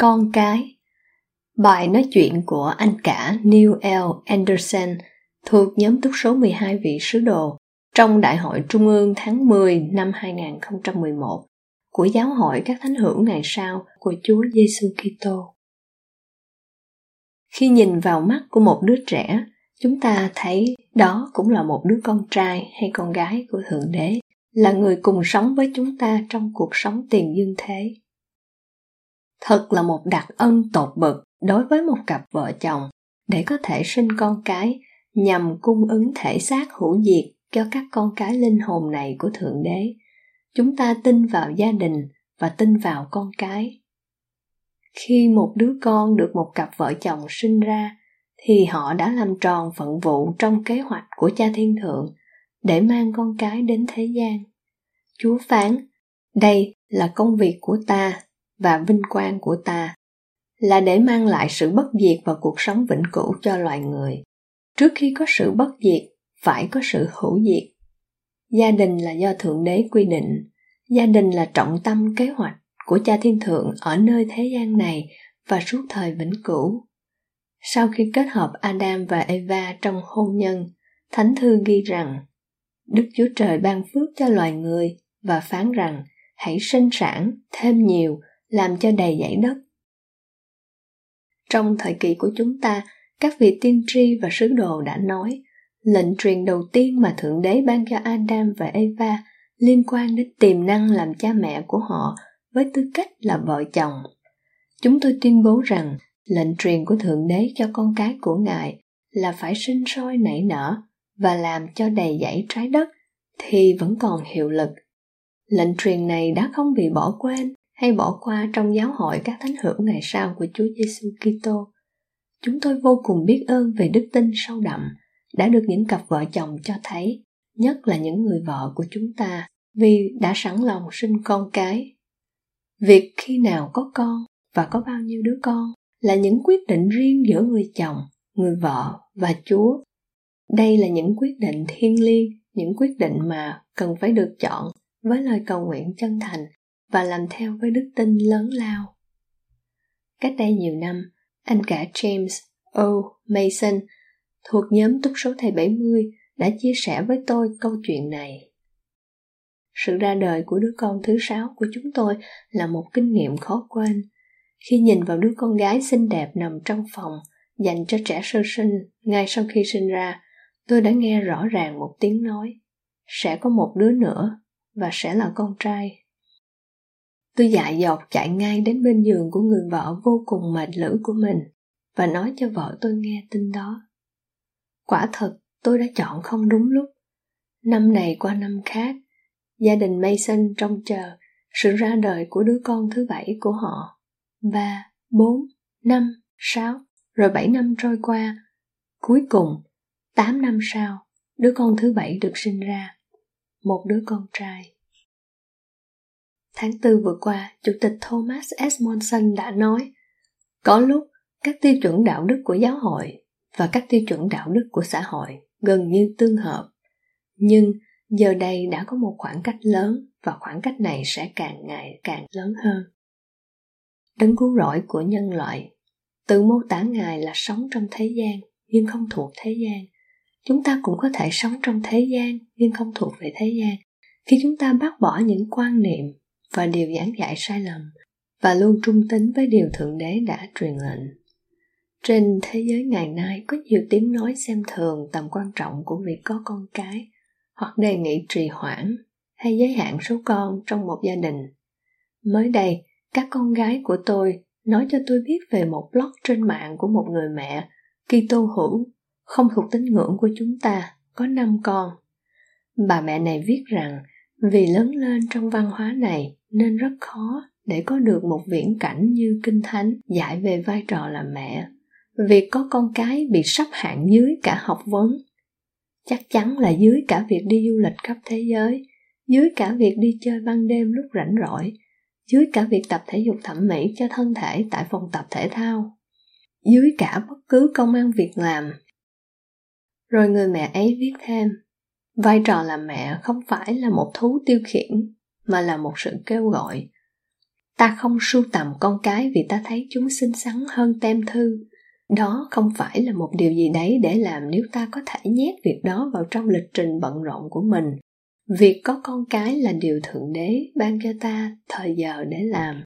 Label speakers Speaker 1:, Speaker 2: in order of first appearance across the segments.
Speaker 1: Con cái Bài nói chuyện của anh cả Neil L. Anderson thuộc nhóm túc số 12 vị sứ đồ trong Đại hội Trung ương tháng 10 năm 2011 của Giáo hội các thánh hữu ngày sau của Chúa Giêsu Kitô. Khi nhìn vào mắt của một đứa trẻ, chúng ta thấy đó cũng là một đứa con trai hay con gái của Thượng Đế, là người cùng sống với chúng ta trong cuộc sống tiền dương thế. Thật là một đặc ân tột bậc đối với một cặp vợ chồng để có thể sinh con cái nhằm cung ứng thể xác hữu diệt cho các con cái linh hồn này của Thượng Đế. Chúng ta tin vào gia đình và tin vào con cái. Khi một đứa con được một cặp vợ chồng sinh ra, thì họ đã làm tròn phận vụ trong kế hoạch của cha thiên thượng để mang con cái đến thế gian. Chúa phán, đây là công việc của ta và vinh quang của ta, là để mang lại sự bất diệt và cuộc sống vĩnh cửu cho loài người. Trước khi có sự bất diệt, phải có sự hữu diệt. Gia đình là do thượng đế quy định, gia đình là trọng tâm kế hoạch của cha thiên thượng ở nơi thế gian này và suốt thời vĩnh cửu. Sau khi kết hợp adam và eva trong hôn nhân, thánh thư ghi rằng, đức chúa trời ban phước cho loài người và phán rằng, hãy sinh sản thêm nhiều làm cho đầy dãy đất. Trong thời kỳ của chúng ta, các vị tiên tri và sứ đồ đã nói, lệnh truyền đầu tiên mà thượng đế ban cho adam và eva liên quan đến tiềm năng làm cha mẹ của họ với tư cách là vợ chồng. Chúng tôi tuyên bố rằng, lệnh truyền của thượng đế cho con cái của ngài là phải sinh sôi nảy nở và làm cho đầy dãy trái đất thì vẫn còn hiệu lực. Lệnh truyền này đã không bị bỏ quên hay bỏ qua trong giáo hội các thánh hữu ngày sau của Chúa Giêsu Kitô. Chúng tôi vô cùng biết ơn về đức tin sâu đậm đã được những cặp vợ chồng cho thấy, nhất là những người vợ của chúng ta, vì đã sẵn lòng sinh con cái. Việc khi nào có con và có bao nhiêu đứa con là những quyết định riêng giữa người chồng, người vợ và Chúa. Đây là những quyết định thiêng liêng, những quyết định mà cần phải được chọn với lời cầu nguyện chân thành và làm theo với đức tin lớn lao. Cách đây nhiều năm, anh cả James O. Mason thuộc nhóm túc số thầy 70 đã chia sẻ với tôi câu chuyện này. Sự ra đời của đứa con thứ sáu của chúng tôi là một kinh nghiệm khó quên. Khi nhìn vào đứa con gái xinh đẹp nằm trong phòng dành cho trẻ sơ sinh ngay sau khi sinh ra, tôi đã nghe rõ ràng một tiếng nói sẽ có một đứa nữa và sẽ là con trai Tôi dại dột chạy ngay đến bên giường của người vợ vô cùng mệt lử của mình và nói cho vợ tôi nghe tin đó. Quả thật, tôi đã chọn không đúng lúc. Năm này qua năm khác, gia đình Mason trông chờ sự ra đời của đứa con thứ bảy của họ. Ba, bốn, năm, sáu, rồi bảy năm trôi qua. Cuối cùng, tám năm sau, đứa con thứ bảy được sinh ra. Một đứa con trai. Tháng tư vừa qua, Chủ tịch Thomas S. Monson đã nói, có lúc các tiêu chuẩn đạo đức của giáo hội và các tiêu chuẩn đạo đức của xã hội gần như tương hợp. Nhưng giờ đây đã có một khoảng cách lớn và khoảng cách này sẽ càng ngày càng lớn hơn. Đấng cứu rỗi của nhân loại tự mô tả Ngài là sống trong thế gian nhưng không thuộc thế gian. Chúng ta cũng có thể sống trong thế gian nhưng không thuộc về thế gian khi chúng ta bác bỏ những quan niệm và điều giảng dạy sai lầm, và luôn trung tín với điều thượng đế đã truyền lệnh. Trên thế giới ngày nay, có nhiều tiếng nói xem thường tầm quan trọng của việc có con cái, hoặc đề nghị trì hoãn, hay giới hạn số con trong một gia đình. Mới đây, các con gái của tôi nói cho tôi biết về một blog trên mạng của một người mẹ, Kitô hữu, không thuộc tín ngưỡng của chúng ta, có năm con. Bà mẹ này viết rằng, vì lớn lên trong văn hóa này nên rất khó để có được một viễn cảnh như kinh thánh dạy về vai trò làm mẹ. Việc có con cái bị sắp hạng dưới cả học vấn, chắc chắn là dưới cả việc đi du lịch khắp thế giới, dưới cả việc đi chơi ban đêm lúc rảnh rỗi, dưới cả việc tập thể dục thẩm mỹ cho thân thể tại phòng tập thể thao, dưới cả bất cứ công ăn việc làm. Rồi người mẹ ấy viết thêm, vai trò làm mẹ không phải là một thú tiêu khiển mà là một sự kêu gọi. Ta không sưu tầm con cái vì ta thấy chúng xinh xắn hơn tem thư. Đó không phải là một điều gì đấy để làm nếu ta có thể nhét việc đó vào trong lịch trình bận rộn của mình. Việc có con cái là điều thượng đế ban cho ta thời giờ để làm.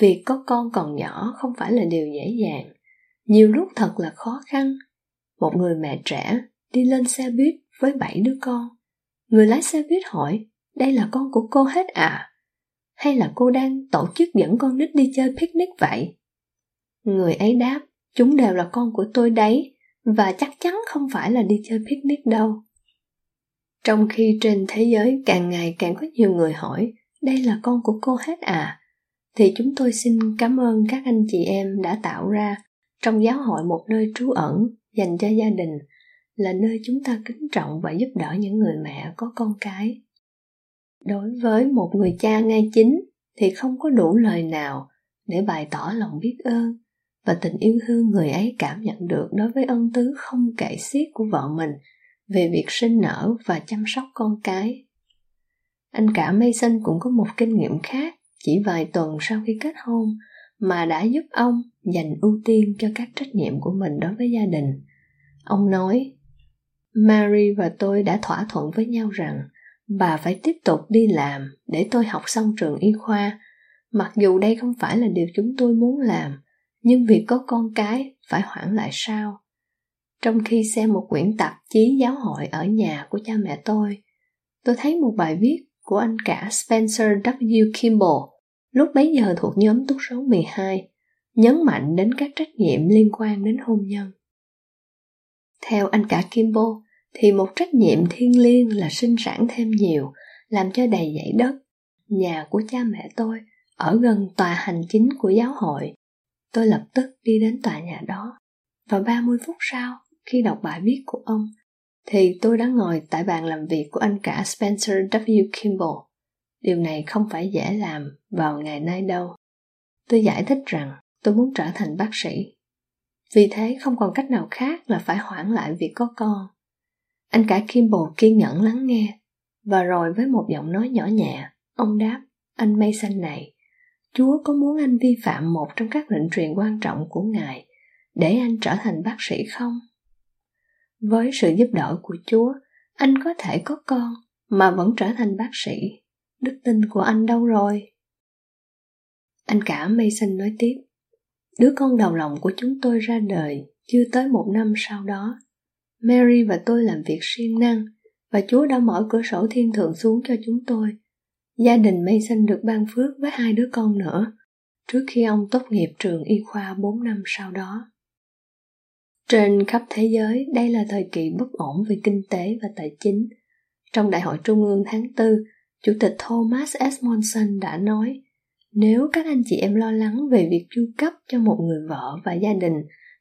Speaker 1: Việc có con còn nhỏ không phải là điều dễ dàng. Nhiều lúc thật là khó khăn. Một người mẹ trẻ đi lên xe buýt với bảy đứa con. Người lái xe buýt hỏi đây là con của cô hết à? Hay là cô đang tổ chức dẫn con nít đi chơi picnic vậy? Người ấy đáp, chúng đều là con của tôi đấy, và chắc chắn không phải là đi chơi picnic đâu. Trong khi trên thế giới càng ngày càng có nhiều người hỏi, đây là con của cô hết à? Thì chúng tôi xin cảm ơn các anh chị em đã tạo ra trong giáo hội một nơi trú ẩn dành cho gia đình, là nơi chúng ta kính trọng và giúp đỡ những người mẹ có con cái đối với một người cha ngay chính thì không có đủ lời nào để bày tỏ lòng biết ơn và tình yêu thương người ấy cảm nhận được đối với ân tứ không kể xiết của vợ mình về việc sinh nở và chăm sóc con cái. Anh cả Mason cũng có một kinh nghiệm khác chỉ vài tuần sau khi kết hôn mà đã giúp ông dành ưu tiên cho các trách nhiệm của mình đối với gia đình. Ông nói, Mary và tôi đã thỏa thuận với nhau rằng bà phải tiếp tục đi làm để tôi học xong trường y khoa. Mặc dù đây không phải là điều chúng tôi muốn làm, nhưng việc có con cái phải hoãn lại sao? Trong khi xem một quyển tạp chí giáo hội ở nhà của cha mẹ tôi, tôi thấy một bài viết của anh cả Spencer W. Kimball, lúc bấy giờ thuộc nhóm túc số 12, nhấn mạnh đến các trách nhiệm liên quan đến hôn nhân. Theo anh cả Kimball, thì một trách nhiệm thiêng liêng là sinh sản thêm nhiều, làm cho đầy dãy đất. Nhà của cha mẹ tôi ở gần tòa hành chính của giáo hội. Tôi lập tức đi đến tòa nhà đó. Và 30 phút sau, khi đọc bài viết của ông, thì tôi đã ngồi tại bàn làm việc của anh cả Spencer W. Kimball. Điều này không phải dễ làm vào ngày nay đâu. Tôi giải thích rằng tôi muốn trở thành bác sĩ. Vì thế không còn cách nào khác là phải hoãn lại việc có con. Anh cả Kimball kiên nhẫn lắng nghe, và rồi với một giọng nói nhỏ nhẹ, ông đáp, anh Mason này, Chúa có muốn anh vi phạm một trong các lệnh truyền quan trọng của Ngài để anh trở thành bác sĩ không? Với sự giúp đỡ của Chúa, anh có thể có con mà vẫn trở thành bác sĩ. Đức tin của anh đâu rồi? Anh cả Mason nói tiếp, đứa con đầu lòng của chúng tôi ra đời chưa tới một năm sau đó Mary và tôi làm việc siêng năng và Chúa đã mở cửa sổ thiên thượng xuống cho chúng tôi. Gia đình Mason được ban phước với hai đứa con nữa, trước khi ông tốt nghiệp trường y khoa 4 năm sau đó. Trên khắp thế giới, đây là thời kỳ bất ổn về kinh tế và tài chính. Trong Đại hội Trung ương tháng 4, Chủ tịch Thomas S. Monson đã nói, nếu các anh chị em lo lắng về việc chu cấp cho một người vợ và gia đình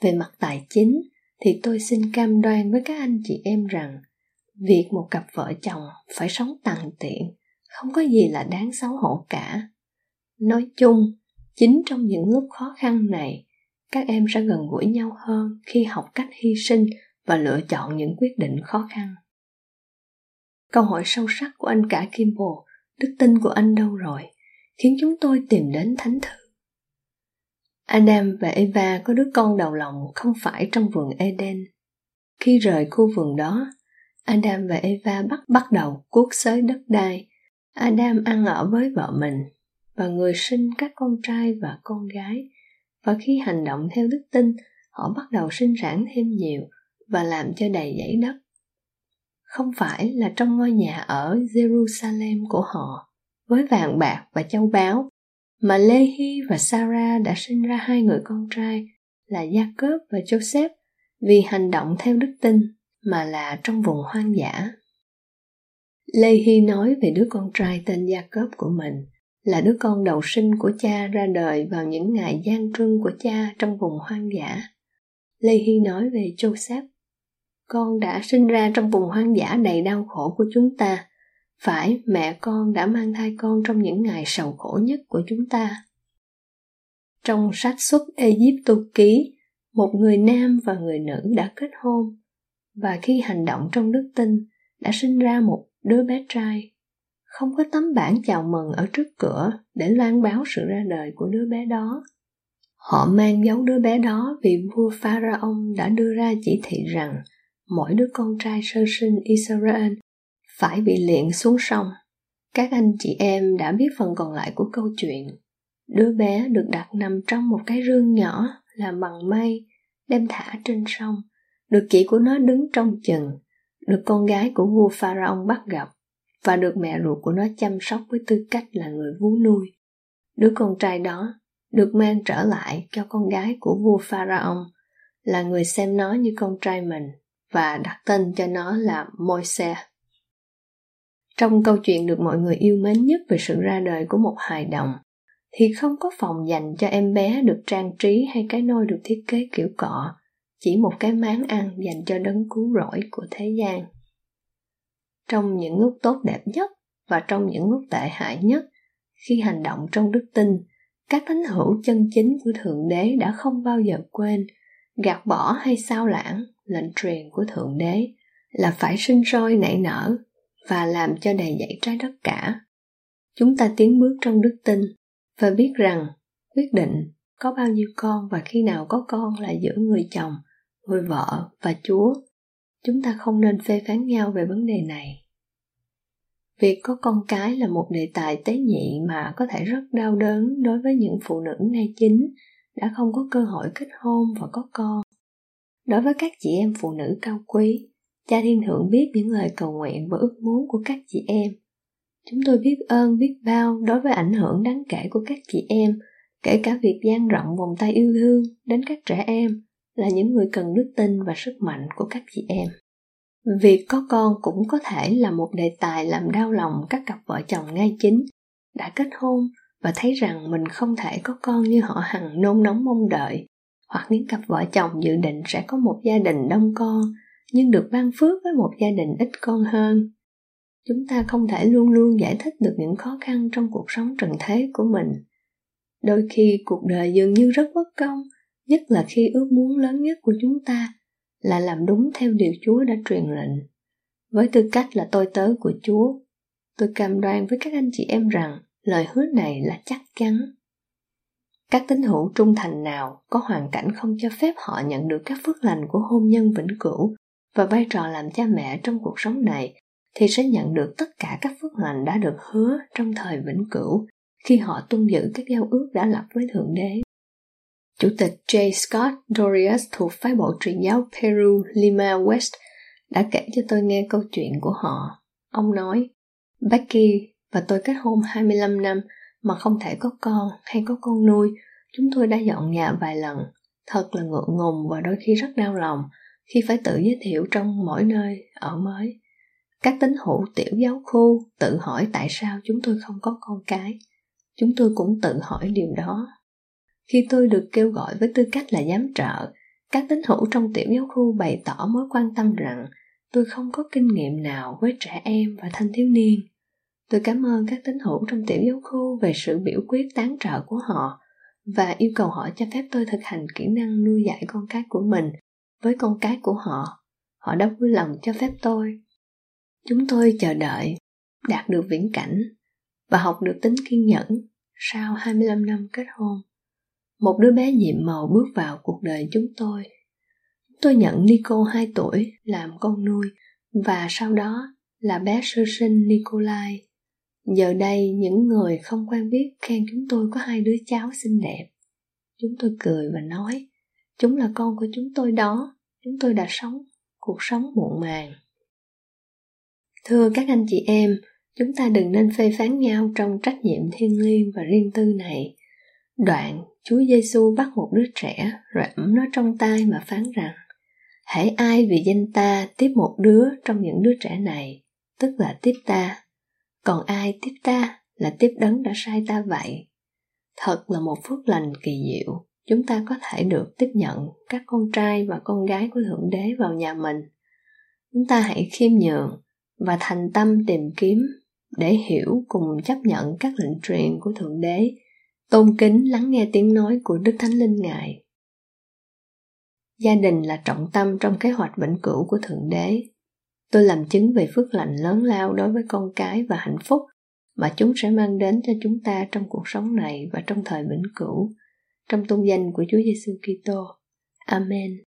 Speaker 1: về mặt tài chính thì tôi xin cam đoan với các anh chị em rằng, việc một cặp vợ chồng phải sống tằn tiện, không có gì là đáng xấu hổ cả. Nói chung, chính trong những lúc khó khăn này, các em sẽ gần gũi nhau hơn khi học cách hy sinh và lựa chọn những quyết định khó khăn. Câu hỏi sâu sắc của anh cả kimball đức tin của anh đâu rồi, khiến chúng tôi tìm đến thánh thư Adam và Eva có đứa con đầu lòng không phải trong vườn Eden. Khi rời khu vườn đó, Adam và Eva bắt bắt đầu cuốc xới đất đai. Adam ăn ở với vợ mình và người sinh các con trai và con gái. Và khi hành động theo đức tin, họ bắt đầu sinh sản thêm nhiều và làm cho đầy dãy đất. Không phải là trong ngôi nhà ở Jerusalem của họ, với vàng bạc và châu báu mà Lehi và Sarah đã sinh ra hai người con trai là Jacob và Joseph vì hành động theo đức tin mà là trong vùng hoang dã. Lê Hy nói về đứa con trai tên Jacob của mình là đứa con đầu sinh của cha ra đời vào những ngày gian trưng của cha trong vùng hoang dã. Lê Hy nói về Joseph. Con đã sinh ra trong vùng hoang dã đầy đau khổ của chúng ta. Phải, mẹ con đã mang thai con trong những ngày sầu khổ nhất của chúng ta. Trong sách xuất Egypto ký, một người nam và người nữ đã kết hôn và khi hành động trong đức tin đã sinh ra một đứa bé trai không có tấm bảng chào mừng ở trước cửa để loan báo sự ra đời của đứa bé đó họ mang dấu đứa bé đó vì vua pharaon đã đưa ra chỉ thị rằng mỗi đứa con trai sơ sinh israel phải bị liện xuống sông. Các anh chị em đã biết phần còn lại của câu chuyện. Đứa bé được đặt nằm trong một cái rương nhỏ làm bằng mây, đem thả trên sông. Được chị của nó đứng trong chừng, được con gái của vua pharaoh bắt gặp, và được mẹ ruột của nó chăm sóc với tư cách là người vú nuôi. Đứa con trai đó được mang trở lại cho con gái của vua pharaoh là người xem nó như con trai mình, và đặt tên cho nó là moses trong câu chuyện được mọi người yêu mến nhất về sự ra đời của một hài đồng, thì không có phòng dành cho em bé được trang trí hay cái nôi được thiết kế kiểu cọ, chỉ một cái máng ăn dành cho đấng cứu rỗi của thế gian. Trong những lúc tốt đẹp nhất và trong những lúc tệ hại nhất, khi hành động trong đức tin, các thánh hữu chân chính của Thượng Đế đã không bao giờ quên, gạt bỏ hay sao lãng lệnh truyền của Thượng Đế là phải sinh sôi nảy nở và làm cho đầy dẫy trái đất cả. Chúng ta tiến bước trong đức tin và biết rằng quyết định có bao nhiêu con và khi nào có con là giữa người chồng, người vợ và chúa. Chúng ta không nên phê phán nhau về vấn đề này. Việc có con cái là một đề tài tế nhị mà có thể rất đau đớn đối với những phụ nữ ngay chính đã không có cơ hội kết hôn và có con. Đối với các chị em phụ nữ cao quý cha thiên thượng biết những lời cầu nguyện và ước muốn của các chị em. Chúng tôi biết ơn, biết bao đối với ảnh hưởng đáng kể của các chị em, kể cả việc dang rộng vòng tay yêu thương đến các trẻ em là những người cần đức tin và sức mạnh của các chị em. Việc có con cũng có thể là một đề tài làm đau lòng các cặp vợ chồng ngay chính, đã kết hôn và thấy rằng mình không thể có con như họ hằng nôn nóng mong đợi, hoặc những cặp vợ chồng dự định sẽ có một gia đình đông con nhưng được ban phước với một gia đình ít con hơn chúng ta không thể luôn luôn giải thích được những khó khăn trong cuộc sống trần thế của mình đôi khi cuộc đời dường như rất bất công nhất là khi ước muốn lớn nhất của chúng ta là làm đúng theo điều Chúa đã truyền lệnh. Với tư cách là tôi tớ của Chúa, tôi cam đoan với các anh chị em rằng lời hứa này là chắc chắn. Các tín hữu trung thành nào có hoàn cảnh không cho phép họ nhận được các phước lành của hôn nhân vĩnh cửu và vai trò làm cha mẹ trong cuộc sống này thì sẽ nhận được tất cả các phước lành đã được hứa trong thời vĩnh cửu khi họ tuân giữ các giao ước đã lập với Thượng Đế. Chủ tịch J. Scott Dorias thuộc phái bộ truyền giáo Peru Lima West đã kể cho tôi nghe câu chuyện của họ. Ông nói, Becky và tôi kết hôn 25 năm mà không thể có con hay có con nuôi. Chúng tôi đã dọn nhà vài lần. Thật là ngượng ngùng và đôi khi rất đau lòng khi phải tự giới thiệu trong mỗi nơi ở mới. Các tín hữu tiểu giáo khu tự hỏi tại sao chúng tôi không có con cái. Chúng tôi cũng tự hỏi điều đó khi tôi được kêu gọi với tư cách là giám trợ, các tín hữu trong tiểu giáo khu bày tỏ mối quan tâm rằng tôi không có kinh nghiệm nào với trẻ em và thanh thiếu niên. Tôi cảm ơn các tín hữu trong tiểu giáo khu về sự biểu quyết tán trợ của họ và yêu cầu họ cho phép tôi thực hành kỹ năng nuôi dạy con cái của mình với con cái của họ. Họ đã vui lòng cho phép tôi. Chúng tôi chờ đợi, đạt được viễn cảnh và học được tính kiên nhẫn sau 25 năm kết hôn một đứa bé nhiệm màu bước vào cuộc đời chúng tôi. Tôi nhận Nico 2 tuổi làm con nuôi và sau đó là bé sơ sinh Nikolai. Giờ đây những người không quen biết khen chúng tôi có hai đứa cháu xinh đẹp. Chúng tôi cười và nói, chúng là con của chúng tôi đó, chúng tôi đã sống cuộc sống muộn màng. Thưa các anh chị em, chúng ta đừng nên phê phán nhau trong trách nhiệm thiêng liêng và riêng tư này. Đoạn Chúa Giêsu bắt một đứa trẻ rồi ẩm nó trong tay mà phán rằng hãy ai vì danh ta tiếp một đứa trong những đứa trẻ này tức là tiếp ta. Còn ai tiếp ta là tiếp đấng đã sai ta vậy. Thật là một phước lành kỳ diệu, chúng ta có thể được tiếp nhận các con trai và con gái của Thượng Đế vào nhà mình. Chúng ta hãy khiêm nhường và thành tâm tìm kiếm để hiểu cùng chấp nhận các lệnh truyền của Thượng Đế, tôn kính lắng nghe tiếng nói của Đức Thánh Linh Ngài. Gia đình là trọng tâm trong kế hoạch vĩnh cửu của Thượng Đế. Tôi làm chứng về phước lành lớn lao đối với con cái và hạnh phúc mà chúng sẽ mang đến cho chúng ta trong cuộc sống này và trong thời vĩnh cửu, trong tôn danh của Chúa Giêsu Kitô. Amen.